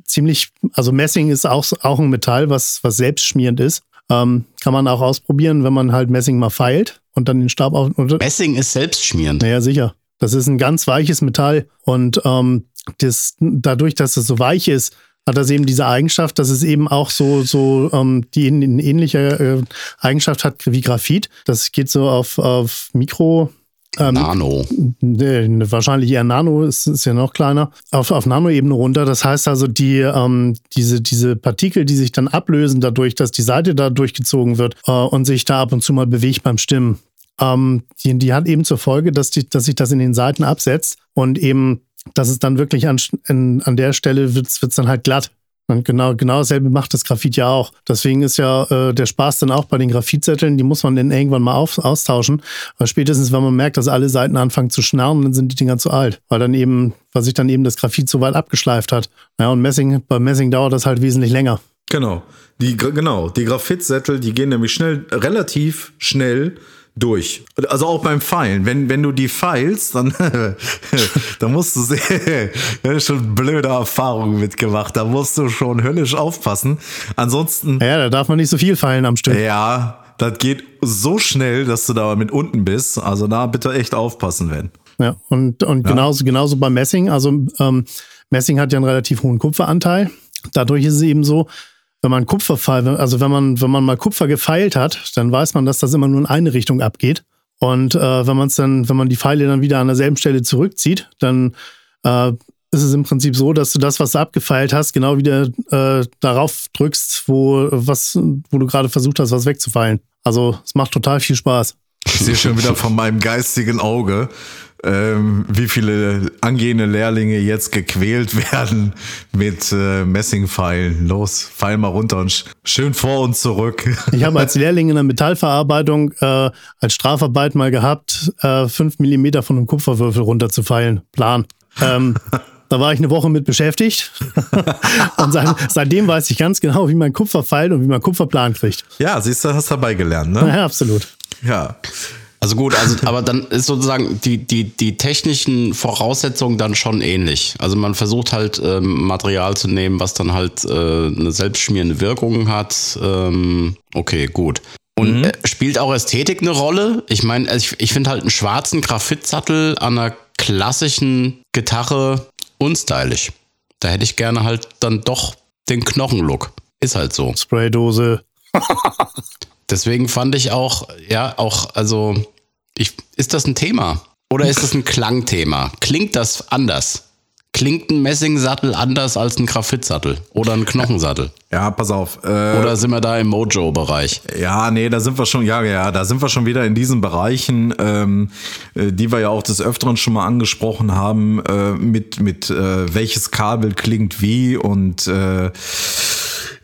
ziemlich, also Messing ist auch, auch ein Metall, was, was selbstschmierend ist. Ähm, kann man auch ausprobieren, wenn man halt Messing mal feilt und dann den Stab auf. Und, Messing ist selbstschmierend. naja, sicher. Das ist ein ganz weiches Metall und ähm, das, dadurch, dass es so weich ist, hat das eben diese Eigenschaft, dass es eben auch so, so ähm, die eine ähnliche äh, Eigenschaft hat wie Graphit. Das geht so auf, auf Mikro. Ähm, Nano. Nee, wahrscheinlich eher Nano, ist, ist ja noch kleiner, auf, auf Nano-Ebene runter. Das heißt also, die, ähm, diese, diese Partikel, die sich dann ablösen dadurch, dass die Seite da durchgezogen wird äh, und sich da ab und zu mal bewegt beim Stimmen, ähm, die, die hat eben zur Folge, dass, die, dass sich das in den Seiten absetzt und eben dass es dann wirklich an, in, an der Stelle wird es dann halt glatt. Und genau, genau dasselbe macht das Graphit ja auch. Deswegen ist ja äh, der Spaß dann auch bei den Graphitzetteln, die muss man dann irgendwann mal auf, austauschen. Aber spätestens, wenn man merkt, dass alle Seiten anfangen zu schnarren, dann sind die Dinger zu alt. Weil dann eben, weil sich dann eben das Graphit so weit abgeschleift hat. Ja, und Messing, bei Messing dauert das halt wesentlich länger. Genau. Die, genau, die Graphitsättel, die gehen nämlich schnell, relativ schnell durch. Also auch beim Pfeilen. Wenn, wenn du die feilst, dann, *laughs* dann musst du sehen, *laughs* schon blöde Erfahrungen mitgemacht. Da musst du schon höllisch aufpassen. Ansonsten. Ja, da darf man nicht so viel feilen am Stück. Ja, das geht so schnell, dass du da mit unten bist. Also da bitte echt aufpassen, wenn. Ja, und, und ja. genauso, genauso beim Messing. Also ähm, Messing hat ja einen relativ hohen Kupferanteil. Dadurch ist es eben so, wenn man Kupferfeil, also wenn man, wenn man mal Kupfer gefeilt hat, dann weiß man, dass das immer nur in eine Richtung abgeht. Und äh, wenn man es dann, wenn man die Pfeile dann wieder an derselben Stelle zurückzieht, dann äh, ist es im Prinzip so, dass du das, was du abgefeilt hast, genau wieder äh, darauf drückst, wo, was, wo du gerade versucht hast, was wegzufeilen. Also es macht total viel Spaß. Ich sehe schon wieder von meinem geistigen Auge, ähm, wie viele angehende Lehrlinge jetzt gequält *laughs* werden mit äh, Messingpfeilen. Los, pfeil mal runter und schön vor und zurück. *laughs* Ich habe als Lehrling in der Metallverarbeitung äh, als Strafarbeit mal gehabt, äh, fünf Millimeter von einem Kupferwürfel runterzufeilen. Plan. Ähm, da war ich eine Woche mit beschäftigt. *laughs* und seit, seitdem weiß ich ganz genau, wie man Kupfer feilt und wie man Kupferplan kriegt. Ja, siehst du, hast dabei gelernt, ne? Ja, absolut. Ja. Also gut, also aber dann ist sozusagen die, die, die technischen Voraussetzungen dann schon ähnlich. Also man versucht halt ähm, Material zu nehmen, was dann halt äh, eine selbstschmierende Wirkung hat. Ähm, okay, gut. Und mhm. äh, spielt auch Ästhetik eine Rolle? Ich meine, also ich, ich finde halt einen schwarzen Graphitsattel an einer klassischen Gitarre unstylisch. Da hätte ich gerne halt dann doch den Knochenlook. Ist halt so. Spraydose. *laughs* Deswegen fand ich auch, ja, auch, also, ich, ist das ein Thema? Oder ist das ein Klangthema? Klingt das anders? Klingt ein Messingsattel anders als ein Graphitsattel oder ein Knochensattel? Ja, pass auf. Äh, oder sind wir da im Mojo-Bereich? Ja, nee, da sind wir schon, ja, ja, da sind wir schon wieder in diesen Bereichen, ähm, äh, die wir ja auch des Öfteren schon mal angesprochen haben, äh, mit, mit äh, welches Kabel klingt wie und äh,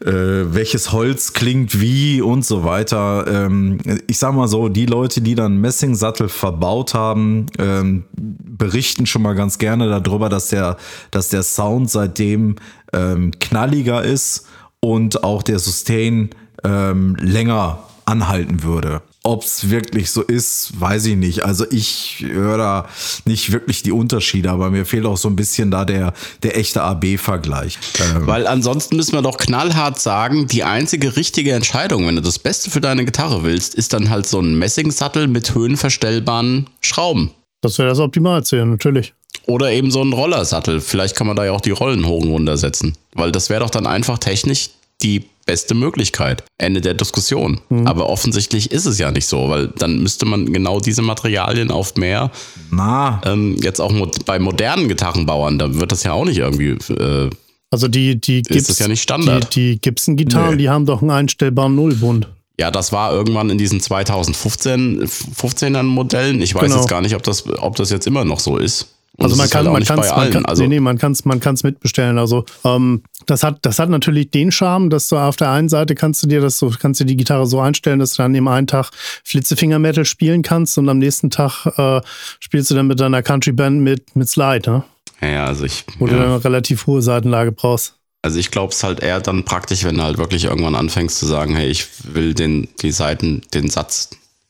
äh, welches Holz klingt wie und so weiter. Ähm, ich sag mal so, die Leute, die dann Messingsattel verbaut haben, ähm, berichten schon mal ganz gerne darüber, dass der, dass der Sound seitdem ähm, knalliger ist und auch der Sustain ähm, länger anhalten würde. Ob es wirklich so ist, weiß ich nicht. Also ich höre da nicht wirklich die Unterschiede, aber mir fehlt auch so ein bisschen da der, der echte AB-Vergleich. Ähm Weil ansonsten müssen wir doch knallhart sagen, die einzige richtige Entscheidung, wenn du das Beste für deine Gitarre willst, ist dann halt so ein Messingsattel mit höhenverstellbaren Schrauben. Das wäre das Optimalste, natürlich. Oder eben so ein Rollersattel. Vielleicht kann man da ja auch die Rollen hoch und runter setzen. Weil das wäre doch dann einfach technisch die beste Möglichkeit. Ende der Diskussion. Mhm. Aber offensichtlich ist es ja nicht so, weil dann müsste man genau diese Materialien auf mehr. Na. Ähm, jetzt auch bei modernen Gitarrenbauern, da wird das ja auch nicht irgendwie. Äh, also die, die ist das ja nicht Standard. Die, die Gibson-Gitarren, nee. die haben doch einen einstellbaren Nullbund. Ja, das war irgendwann in diesen 2015 15er Modellen. Ich weiß genau. jetzt gar nicht, ob das, ob das jetzt immer noch so ist. Und also man kann, halt man kann es, man kann, also nee, nee, man kann es, man kann es mitbestellen. Also ähm, das hat, das hat natürlich den Charme, dass du auf der einen Seite kannst du dir das so, kannst du die Gitarre so einstellen, dass du dann im einen Tag Flitzefinger Metal spielen kannst und am nächsten Tag äh, spielst du dann mit deiner Country Band mit mit Slide, ne? Ja, also ich. Wo ja. du dann eine relativ hohe Seitenlage brauchst. Also ich glaube es halt eher dann praktisch, wenn du halt wirklich irgendwann anfängst zu sagen, hey, ich will den, die Seiten, den Satz,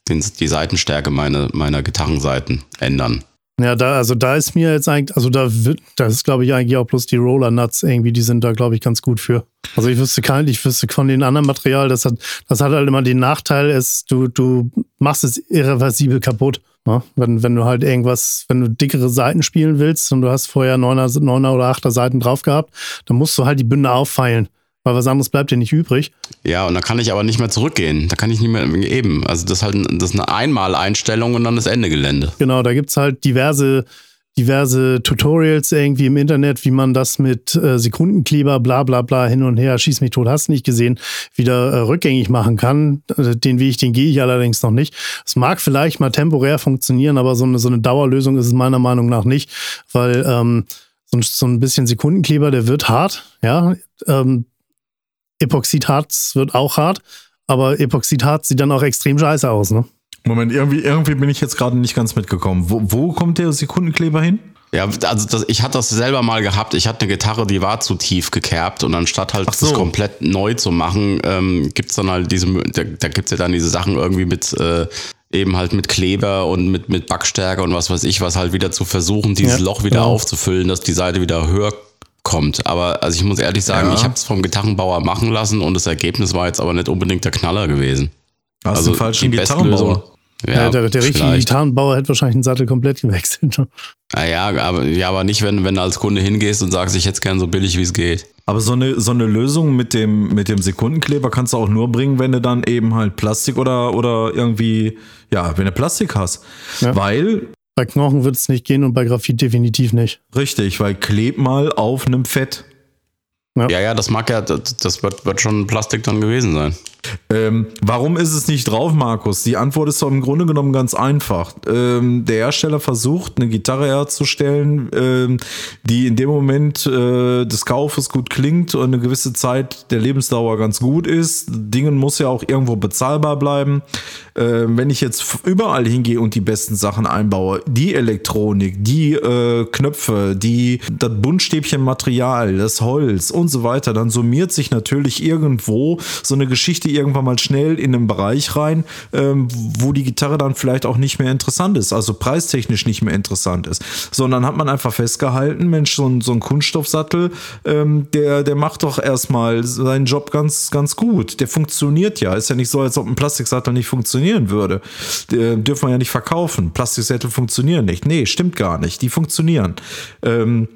den, die Seitenstärke meiner, meiner Gitarrenseiten ändern. Ja, da, also da ist mir jetzt eigentlich, also da wird, das ist glaube ich eigentlich auch bloß die Roller Nuts irgendwie, die sind da glaube ich ganz gut für. Also ich wüsste kein, ich wüsste von den anderen Material, das hat, das hat halt immer den Nachteil, ist, du, du machst es irreversibel kaputt. Ne? Wenn, wenn du halt irgendwas, wenn du dickere Seiten spielen willst und du hast vorher neuner, neuner oder achter Seiten drauf gehabt, dann musst du halt die Bünde auffeilen weil was anderes bleibt dir nicht übrig. Ja, und da kann ich aber nicht mehr zurückgehen. Da kann ich nicht mehr eben. Also das ist halt das ist eine Einmaleinstellung und dann das Ende Gelände. Genau, da gibt es halt diverse, diverse Tutorials irgendwie im Internet, wie man das mit äh, Sekundenkleber, bla bla bla hin und her, schieß mich tot, hast nicht gesehen, wieder äh, rückgängig machen kann. Äh, den Weg, den gehe ich allerdings noch nicht. Es mag vielleicht mal temporär funktionieren, aber so eine, so eine Dauerlösung ist es meiner Meinung nach nicht, weil ähm, so, so ein bisschen Sekundenkleber, der wird hart, ja. Ähm, Epoxidharz wird auch hart, aber Epoxidharz sieht dann auch extrem scheiße aus, ne? Moment, irgendwie, irgendwie bin ich jetzt gerade nicht ganz mitgekommen. Wo, wo kommt der Sekundenkleber hin? Ja, also das, ich hatte das selber mal gehabt. Ich hatte eine Gitarre, die war zu tief gekerbt und anstatt halt so. das komplett neu zu machen, ähm, gibt's dann halt diese, da, da gibt's ja dann diese Sachen irgendwie mit äh, eben halt mit Kleber und mit, mit Backstärke und was weiß ich, was halt wieder zu versuchen, dieses Ja, Loch wieder genau. aufzufüllen, dass die Seite wieder höher kommt. Aber also ich muss ehrlich sagen, Ja. ich habe es vom Gitarrenbauer machen lassen und das Ergebnis war jetzt aber nicht unbedingt der Knaller gewesen. Hast du einen falschen Gitarrenbauer? Ja, der, der richtige. Gitarrenbauer hätte wahrscheinlich den Sattel komplett gewechselt. ne? Naja, aber, ja, aber nicht, wenn, wenn du als Kunde hingehst und sagst, ich hätte es gern so billig, wie es geht. Aber so eine, so eine Lösung mit dem, mit dem Sekundenkleber kannst du auch nur bringen, wenn du dann eben halt Plastik oder, oder irgendwie, ja, wenn du Plastik hast. Ja. Weil, Bei Knochen wird es nicht gehen und bei Graphit definitiv nicht. richtig, weil kleb mal auf einem Fett. Ja, ja, das mag ja, das, das wird, wird schon Plastik dann gewesen sein. Ähm, warum ist es nicht drauf, Markus? Die Antwort ist doch im Grunde genommen ganz einfach. Ähm, der Hersteller versucht, eine Gitarre herzustellen, ähm, die in dem Moment äh, des Kaufes gut klingt und eine gewisse Zeit der Lebensdauer ganz gut ist. Dingen muss ja auch irgendwo bezahlbar bleiben. Ähm, wenn ich jetzt überall hingehe und die besten Sachen einbaue, die Elektronik, die äh, Knöpfe, die das Buntstäbchen Material, das Holz und so weiter, dann summiert sich natürlich irgendwo so eine Geschichte irgendwann mal schnell in einen Bereich rein, ähm, wo die Gitarre dann vielleicht auch nicht mehr interessant ist, also preistechnisch nicht mehr interessant ist. Sondern hat man einfach festgehalten, Mensch, so ein, so ein Kunststoffsattel, ähm, der, der macht doch erstmal seinen Job ganz, ganz gut. Der funktioniert ja. Ist ja nicht so, als ob ein Plastiksattel nicht funktionieren würde. Der dürfen wir ja nicht verkaufen. Plastiksättel funktionieren nicht. Nee, stimmt gar nicht. Die funktionieren. Ähm,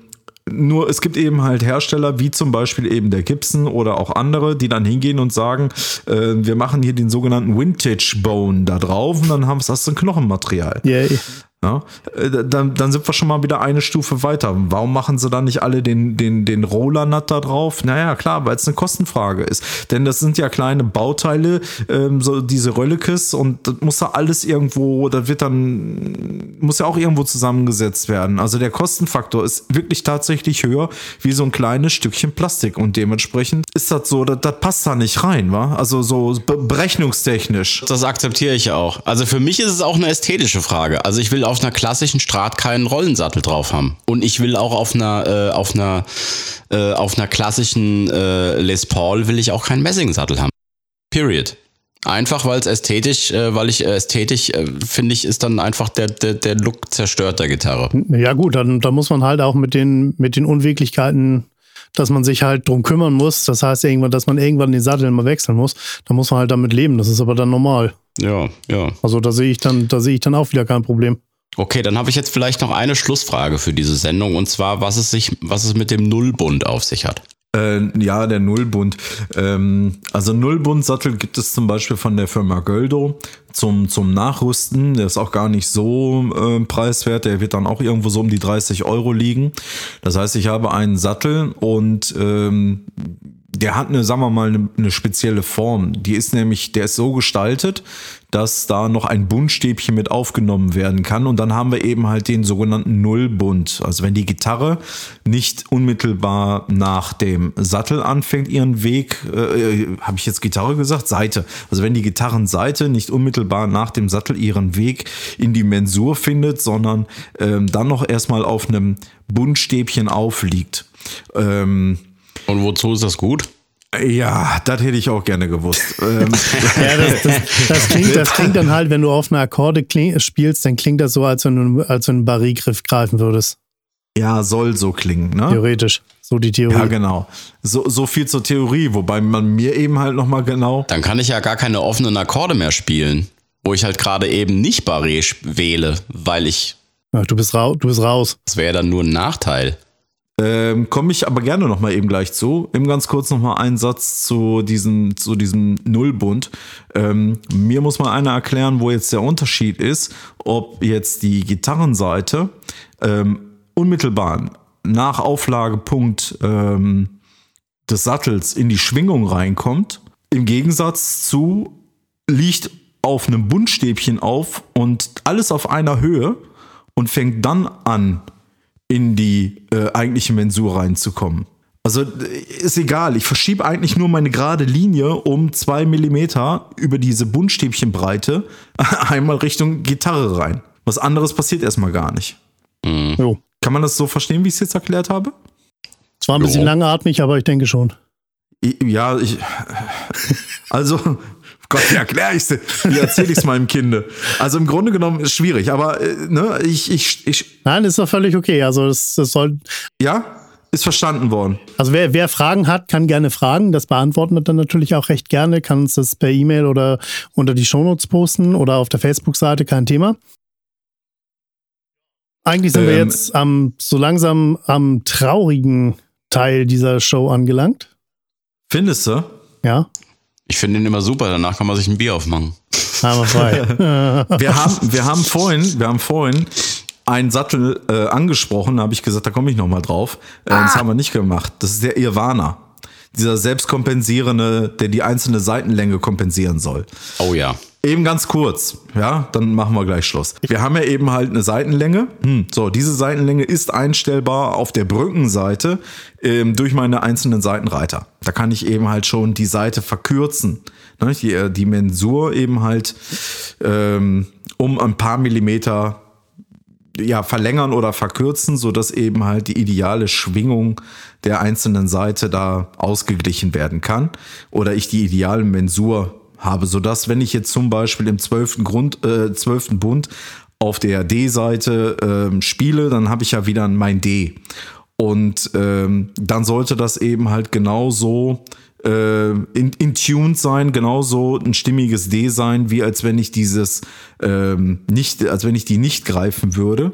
nur es gibt eben halt Hersteller wie zum Beispiel eben der Gibson oder auch andere, die dann hingehen und sagen, äh, wir machen hier den sogenannten Vintage Bone da drauf und dann haben wir das ein Knochenmaterial. Yay. Ja, äh, dann, dann sind wir schon mal wieder eine Stufe weiter. Warum machen sie dann nicht alle den, den, den Roller-Nut da drauf? Naja, klar, weil es eine Kostenfrage ist. Denn das sind ja kleine Bauteile, ähm, so diese Röllekes und das muss ja alles irgendwo, da wird dann, muss ja auch irgendwo zusammengesetzt werden. Also der Kostenfaktor ist wirklich tatsächlich höher wie so ein kleines Stückchen Plastik und dementsprechend ist das so, das, das passt da nicht rein, wa? Also so be berechnungstechnisch. Das akzeptiere ich auch. Also für mich ist es auch eine ästhetische Frage. Also ich will auf einer klassischen Strat keinen Rollensattel drauf haben. Und ich will auch auf einer, äh, auf einer, äh, auf einer klassischen äh, Les Paul will ich auch keinen Messingsattel haben. Period. Einfach weil es ästhetisch, äh, weil ich äh, ästhetisch äh, finde ich, ist dann einfach der, der, der Look zerstört der Gitarre. Ja gut, dann, dann muss man halt auch mit den, mit den Unwirklichkeiten, dass man sich halt drum kümmern muss. Das heißt irgendwann, dass man irgendwann den Sattel mal wechseln muss. Da muss man halt damit leben. Das ist aber dann normal. Ja, ja. Also da sehe ich dann, da sehe ich dann auch wieder kein Problem. Okay, dann habe ich jetzt vielleicht noch eine Schlussfrage für diese Sendung und zwar, was es sich, was es mit dem Nullbund auf sich hat. Äh, ja, der Nullbund. Ähm, also Nullbundsattel gibt es zum Beispiel von der Firma Göldo zum, zum Nachrüsten. Der ist auch gar nicht so äh, preiswert. Der wird dann auch irgendwo so um die 30 Euro liegen. Das heißt, ich habe einen Sattel und ähm, der hat eine, sagen wir mal, eine, eine spezielle Form. Die ist nämlich, der ist so gestaltet, dass da noch ein Bundstäbchen mit aufgenommen werden kann. Und dann haben wir eben halt den sogenannten Nullbund. Also wenn die Gitarre nicht unmittelbar nach dem Sattel anfängt, ihren Weg, äh, habe ich jetzt Gitarre gesagt? Seite. Also wenn die Gitarrenseite nicht unmittelbar nach dem Sattel ihren Weg in die Mensur findet, sondern ähm, dann noch erstmal auf einem Bundstäbchen aufliegt. Ähm, Und wozu ist das gut? Ja, das hätte ich auch gerne gewusst. *laughs* ähm, Ja, das, das, das, klingt, das *laughs* klingt dann halt, wenn du auf einer Akkorde kling, spielst, dann klingt das so, als wenn du, als wenn du einen Barré-Griff greifen würdest. ja, soll so klingen, ne? Theoretisch. So die Theorie. Ja, genau. So, so viel zur Theorie, wobei man mir eben halt nochmal genau. Dann kann ich ja gar keine offenen Akkorde mehr spielen, wo ich halt gerade eben nicht Barré wähle, weil ich, Ja, du, bist du bist raus. das wäre dann nur ein Nachteil. Ähm, Komme ich aber gerne nochmal eben gleich zu. Eben ganz kurz nochmal einen Satz zu diesem, zu diesem Nullbund. Ähm, mir muss mal einer erklären, wo jetzt der Unterschied ist, ob jetzt die Gitarrenseite ähm, unmittelbar nach Auflagepunkt ähm, des Sattels in die Schwingung reinkommt, im Gegensatz zu liegt auf einem Buntstäbchen auf und alles auf einer Höhe und fängt dann an, in die äh, eigentliche Mensur reinzukommen. Also äh, ist egal, ich verschiebe eigentlich nur meine gerade Linie um zwei Millimeter über diese Buntstäbchenbreite *laughs* einmal Richtung Gitarre rein. Was anderes passiert erstmal gar nicht. Jo. Kann man das so verstehen, wie ich es jetzt erklärt habe? Es war ein bisschen Jo. langatmig, aber ich denke schon. Ja, ich. *laughs* Also, Gott, wie erkläre ich es? Wie erzähle ich es meinem Kinde? Also im Grunde genommen ist schwierig, aber äh, ne, ich, ich, ich, Nein, ist doch völlig okay. Also das, das soll, ja, ist verstanden worden. also wer, wer Fragen hat, kann gerne fragen. Das beantworten wir dann natürlich auch recht gerne. Kann uns das per E-Mail oder unter die Shownotes posten oder auf der Facebook-Seite, kein Thema. Eigentlich sind wir Ähm, jetzt am, so langsam am traurigen Teil dieser Show angelangt. Findest du? Ja, Ich finde den immer super, danach kann man sich ein Bier aufmachen. haben wir frei. Wir haben, wir haben vorhin, wir haben vorhin einen Sattel äh, angesprochen, da habe ich gesagt, da komme ich nochmal drauf. Äh, Das haben wir nicht gemacht. Das ist der Irvana. Dieser selbstkompensierende, der die einzelne Seitenlänge kompensieren soll. Oh ja. Eben ganz kurz, ja, dann machen wir gleich Schluss. Wir haben ja eben halt eine Seitenlänge. Hm, so, diese Seitenlänge ist einstellbar auf der Brückenseite ähm, durch meine einzelnen Seitenreiter. Da kann ich eben halt schon die Seite verkürzen. Ne, die, äh, die Mensur eben halt ähm, um ein paar Millimeter ja, verlängern oder verkürzen, sodass eben halt die ideale Schwingung der einzelnen Seite da ausgeglichen werden kann. Oder ich die ideale Mensur habe, sodass, wenn ich jetzt zum Beispiel im zwölften Grund, äh, zwölften Bund auf der D-Seite ähm, spiele, dann habe ich ja wieder mein D. Und ähm, dann sollte das eben halt genauso äh, in, in tuned sein, genauso ein stimmiges D sein, wie als wenn ich dieses ähm, nicht, als wenn ich die nicht greifen würde.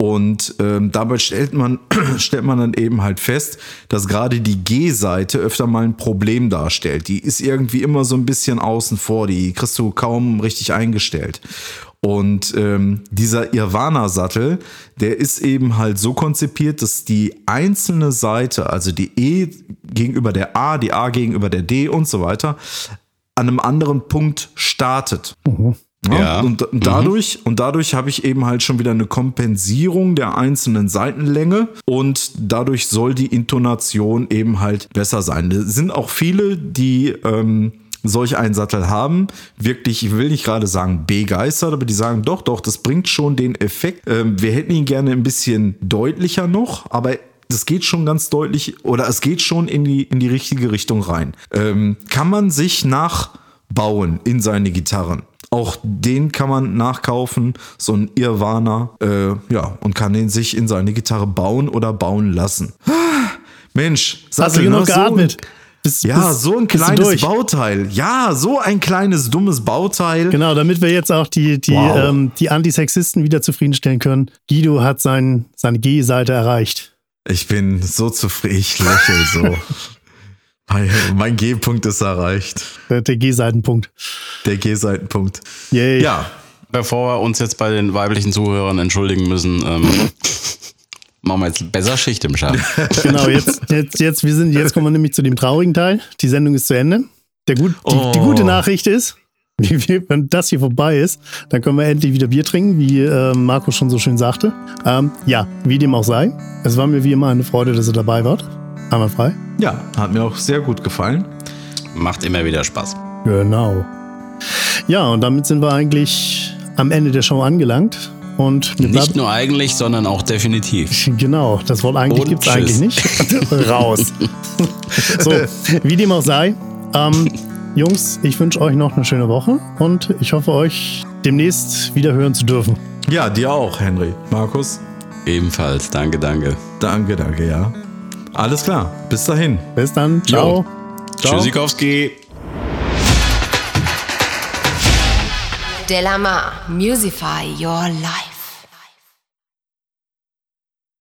Und ähm, dabei stellt man, *clears throat* stellt man dann eben halt fest, dass gerade die G-Seite öfter mal ein Problem darstellt. Die ist irgendwie immer so ein bisschen außen vor, die kriegst du kaum richtig eingestellt. Und ähm, dieser Irvana-Sattel, der ist eben halt so konzipiert, dass die einzelne Seite, also die E gegenüber der A, die A gegenüber der D und so weiter, an einem anderen Punkt startet. Ja. Und, und dadurch, und dadurch habe ich eben halt schon wieder eine Kompensierung der einzelnen Seitenlänge und dadurch soll die Intonation eben halt besser sein. Es sind auch viele, die ähm, solch einen Sattel haben, wirklich, ich will nicht gerade sagen begeistert, aber die sagen, doch, doch, das bringt schon den Effekt. Ähm, wir hätten ihn gerne ein bisschen deutlicher noch, aber das geht schon ganz deutlich oder es geht schon in die, in die richtige Richtung rein. Ähm, kann man sich nachbauen in seine Gitarren. Auch den kann man nachkaufen, so ein Irvana, äh, ja, und kann den sich in seine Gitarre bauen oder bauen lassen. Mensch, Hast du Sattel, genug ne? So- geatmet? Bist- ja, bist- so ein kleines? Bauteil. Ja, so ein kleines, dummes Bauteil. Genau, damit wir jetzt auch die, die, Wow. ähm, die Antisexisten wieder zufriedenstellen können. Guido hat sein, seine G-Seite erreicht. Ich bin so zufrieden, ich lächle so. *laughs* mein, mein G-Punkt ist erreicht. Der, der G-Seitenpunkt. Der G-Seitenpunkt. Yay. Ja, Bevor wir uns jetzt bei den weiblichen Zuhörern entschuldigen müssen, ähm, *laughs* machen wir jetzt besser Schicht im Schatten. *laughs* Genau, jetzt, jetzt, jetzt, wir sind, jetzt kommen wir nämlich zu dem traurigen Teil. Die Sendung ist zu Ende. Der gut, die, die Oh. gute Nachricht ist, *laughs* wie, wie, wenn das hier vorbei ist, dann können wir endlich wieder Bier trinken, wie äh, Marco schon so schön sagte. Ähm, ja, wie dem auch sei. Es war mir wie immer eine Freude, dass ihr dabei wart. Einmal frei. ja, hat mir auch sehr gut gefallen. Macht immer wieder Spaß. Genau. Ja, und damit sind wir eigentlich am Ende der Show angelangt. Und Nicht nur eigentlich, sondern auch definitiv. *laughs* Genau, das Wort eigentlich gibt es eigentlich nicht. *laughs* Raus. *laughs* so, wie dem auch sei. Ähm, Jungs, ich wünsche euch noch eine schöne Woche und ich hoffe, euch demnächst wieder hören zu dürfen. Ja, dir auch, Henry. Markus, Ebenfalls. Danke, danke. danke, danke, ja. Alles klar, bis dahin. Bis dann. Ciao. Ciao. Tschüssikowski. Delamar, Musify Your Life.